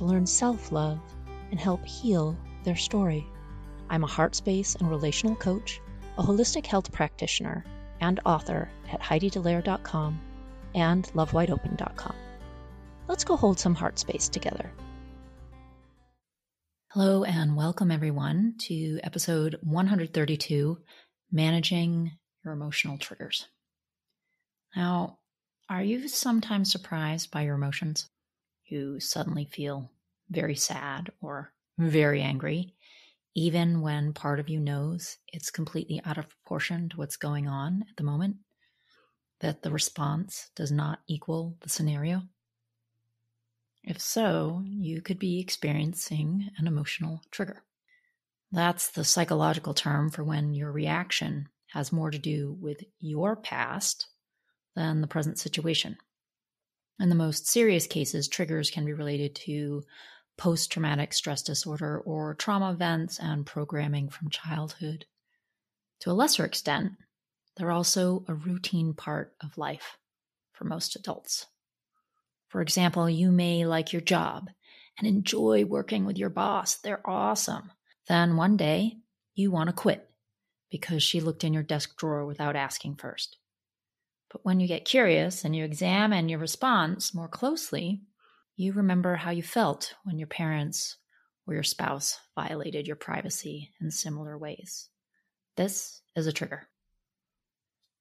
to learn self love and help heal their story. I'm a heart space and relational coach, a holistic health practitioner, and author at HeidiDallaire.com and LoveWideOpen.com. Let's go hold some heart space together. Hello, and welcome everyone to episode 132 Managing Your Emotional Triggers. Now, are you sometimes surprised by your emotions? You suddenly feel very sad or very angry, even when part of you knows it's completely out of proportion to what's going on at the moment, that the response does not equal the scenario? If so, you could be experiencing an emotional trigger. That's the psychological term for when your reaction has more to do with your past than the present situation. In the most serious cases, triggers can be related to post traumatic stress disorder or trauma events and programming from childhood. To a lesser extent, they're also a routine part of life for most adults. For example, you may like your job and enjoy working with your boss. They're awesome. Then one day you want to quit because she looked in your desk drawer without asking first. But when you get curious and you examine your response more closely, you remember how you felt when your parents or your spouse violated your privacy in similar ways. This is a trigger.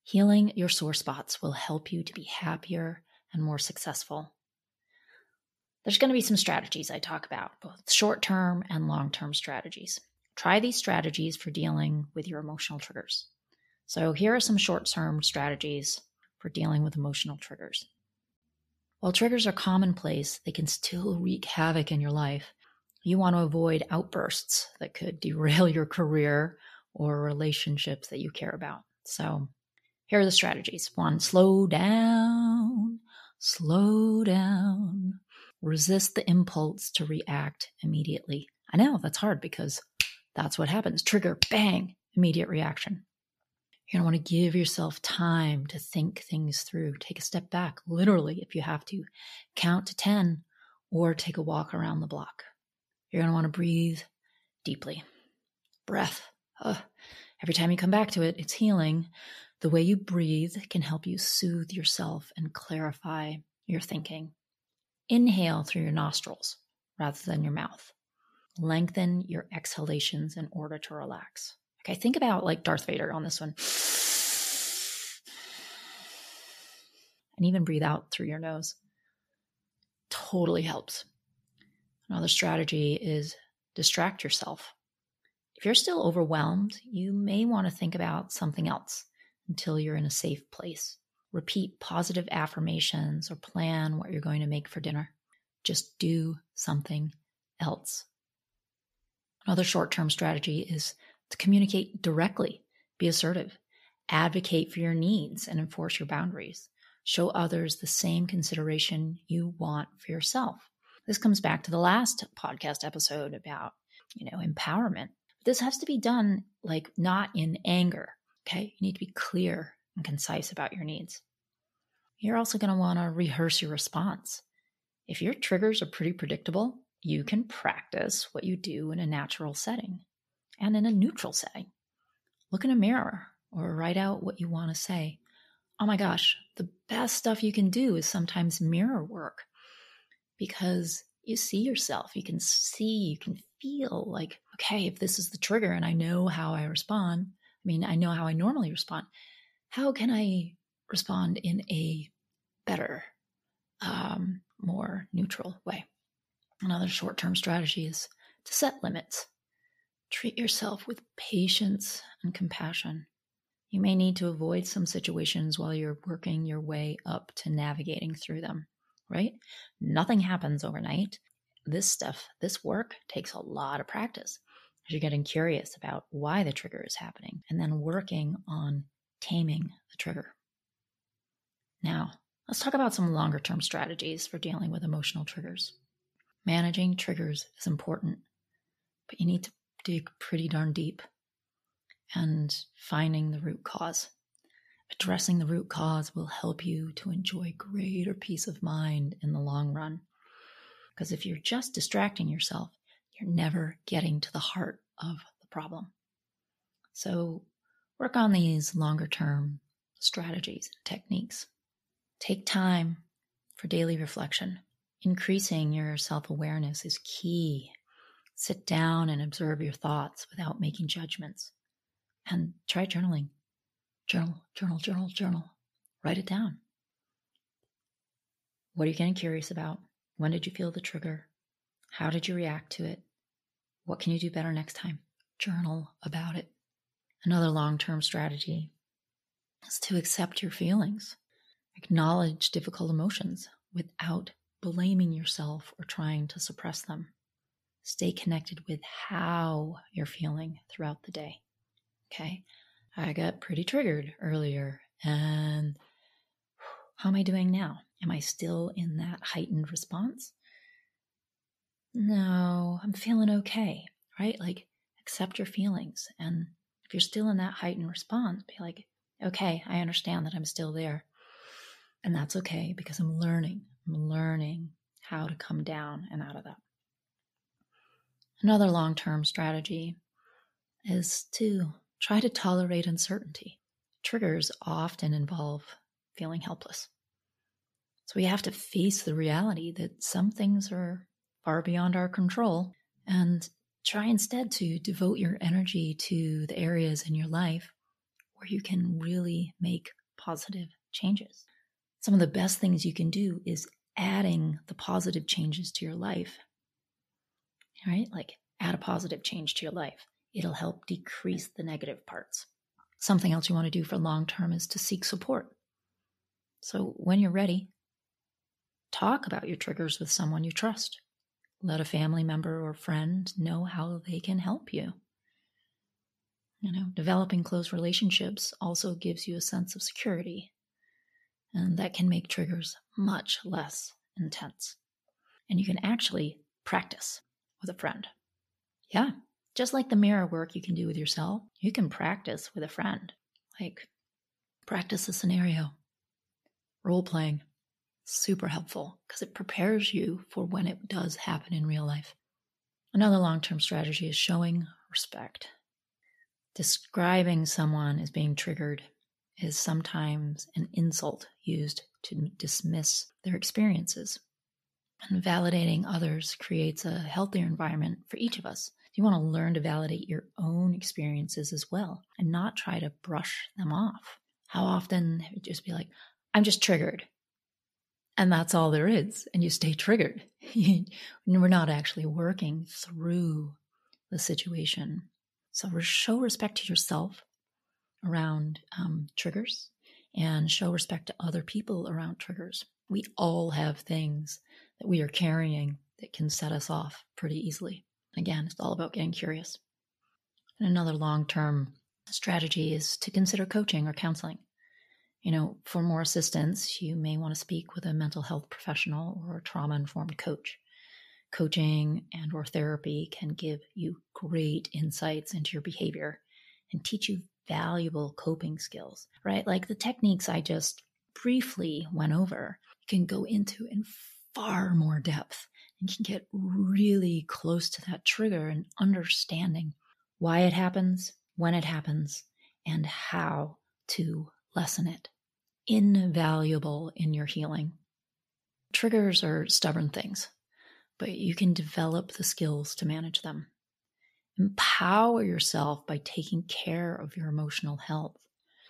Healing your sore spots will help you to be happier and more successful. There's going to be some strategies I talk about, both short term and long term strategies. Try these strategies for dealing with your emotional triggers. So, here are some short term strategies for dealing with emotional triggers. While triggers are commonplace, they can still wreak havoc in your life. You want to avoid outbursts that could derail your career or relationships that you care about. So, here are the strategies. One, slow down, slow down. Resist the impulse to react immediately. I know that's hard because that's what happens. Trigger, bang, immediate reaction. You're going to want to give yourself time to think things through. Take a step back, literally, if you have to. Count to 10 or take a walk around the block. You're going to want to breathe deeply. Breath. Every time you come back to it, it's healing. The way you breathe can help you soothe yourself and clarify your thinking. Inhale through your nostrils rather than your mouth. Lengthen your exhalations in order to relax. Okay, think about like Darth Vader on this one. And even breathe out through your nose. Totally helps. Another strategy is distract yourself. If you're still overwhelmed, you may want to think about something else until you're in a safe place. Repeat positive affirmations or plan what you're going to make for dinner. Just do something else. Another short term strategy is to communicate directly, be assertive, advocate for your needs, and enforce your boundaries. Show others the same consideration you want for yourself. This comes back to the last podcast episode about, you know, empowerment. This has to be done like not in anger. Okay. You need to be clear and concise about your needs. You're also going to want to rehearse your response. If your triggers are pretty predictable, you can practice what you do in a natural setting and in a neutral setting. Look in a mirror or write out what you want to say. Oh my gosh, the best stuff you can do is sometimes mirror work because you see yourself, you can see, you can feel like, okay, if this is the trigger and I know how I respond, I mean, I know how I normally respond, how can I respond in a better, um, more neutral way? Another short term strategy is to set limits. Treat yourself with patience and compassion. You may need to avoid some situations while you're working your way up to navigating through them, right? Nothing happens overnight. this stuff, this work takes a lot of practice. As you're getting curious about why the trigger is happening and then working on taming the trigger. Now, let's talk about some longer term strategies for dealing with emotional triggers. Managing triggers is important, but you need to dig pretty darn deep and finding the root cause. Addressing the root cause will help you to enjoy greater peace of mind in the long run. Because if you're just distracting yourself, you're never getting to the heart of the problem. So, work on these longer term strategies and techniques. Take time for daily reflection. Increasing your self awareness is key. Sit down and observe your thoughts without making judgments. And try journaling. Journal, journal, journal, journal. Write it down. What are you getting curious about? When did you feel the trigger? How did you react to it? What can you do better next time? Journal about it. Another long term strategy is to accept your feelings. Acknowledge difficult emotions without blaming yourself or trying to suppress them. Stay connected with how you're feeling throughout the day. Okay. I got pretty triggered earlier. And how am I doing now? Am I still in that heightened response? No, I'm feeling okay, right? Like, accept your feelings. And if you're still in that heightened response, be like, okay, I understand that I'm still there. And that's okay because I'm learning. I'm learning how to come down and out of that. Another long term strategy is to try to tolerate uncertainty. Triggers often involve feeling helpless. So we have to face the reality that some things are far beyond our control and try instead to devote your energy to the areas in your life where you can really make positive changes. Some of the best things you can do is adding the positive changes to your life. Right? Like add a positive change to your life. It'll help decrease the negative parts. Something else you want to do for long term is to seek support. So when you're ready, Talk about your triggers with someone you trust. Let a family member or friend know how they can help you. You know, developing close relationships also gives you a sense of security, and that can make triggers much less intense. And you can actually practice with a friend. Yeah, just like the mirror work you can do with yourself, you can practice with a friend. Like, practice a scenario, role playing, super helpful because it prepares you for when it does happen in real life. Another long term strategy is showing respect. Describing someone as being triggered is sometimes an insult used to dismiss their experiences. And validating others creates a healthier environment for each of us. You want to learn to validate your own experiences as well and not try to brush them off. How often just be like, I'm just triggered and that's all there is and you stay triggered we're not actually working through the situation so show respect to yourself around um, triggers and show respect to other people around triggers we all have things that we are carrying that can set us off pretty easily again it's all about getting curious and another long-term strategy is to consider coaching or counseling you know, for more assistance, you may want to speak with a mental health professional or a trauma informed coach. Coaching and or therapy can give you great insights into your behavior and teach you valuable coping skills, right? Like the techniques I just briefly went over, can go into in far more depth and can get really close to that trigger and understanding why it happens, when it happens, and how to lessen it. Invaluable in your healing. Triggers are stubborn things, but you can develop the skills to manage them. Empower yourself by taking care of your emotional health.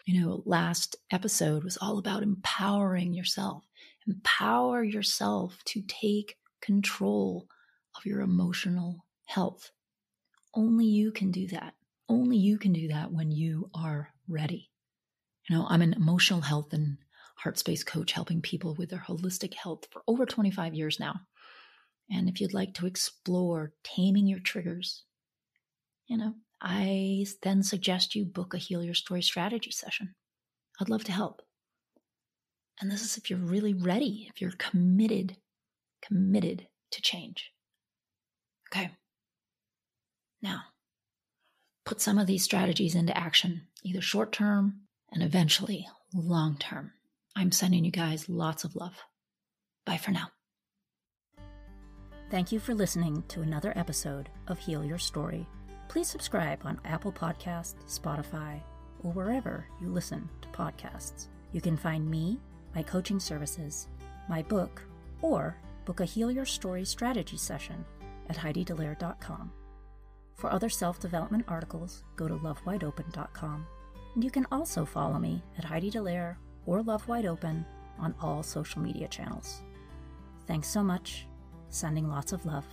You know, last episode was all about empowering yourself. Empower yourself to take control of your emotional health. Only you can do that. Only you can do that when you are ready. You know, I'm an emotional health and heart space coach helping people with their holistic health for over 25 years now. And if you'd like to explore taming your triggers, you know, I then suggest you book a Heal Your Story strategy session. I'd love to help. And this is if you're really ready, if you're committed, committed to change. Okay. Now, put some of these strategies into action, either short term and eventually long term. I'm sending you guys lots of love. Bye for now. Thank you for listening to another episode of Heal Your Story. Please subscribe on Apple Podcasts, Spotify, or wherever you listen to podcasts. You can find me, my coaching services, my book, or book a Heal Your Story strategy session at HeidiDallaire.com. For other self development articles, go to lovewideopen.com. And you can also follow me at Heidi Dallaire or Love Wide Open on all social media channels. Thanks so much. Sending lots of love.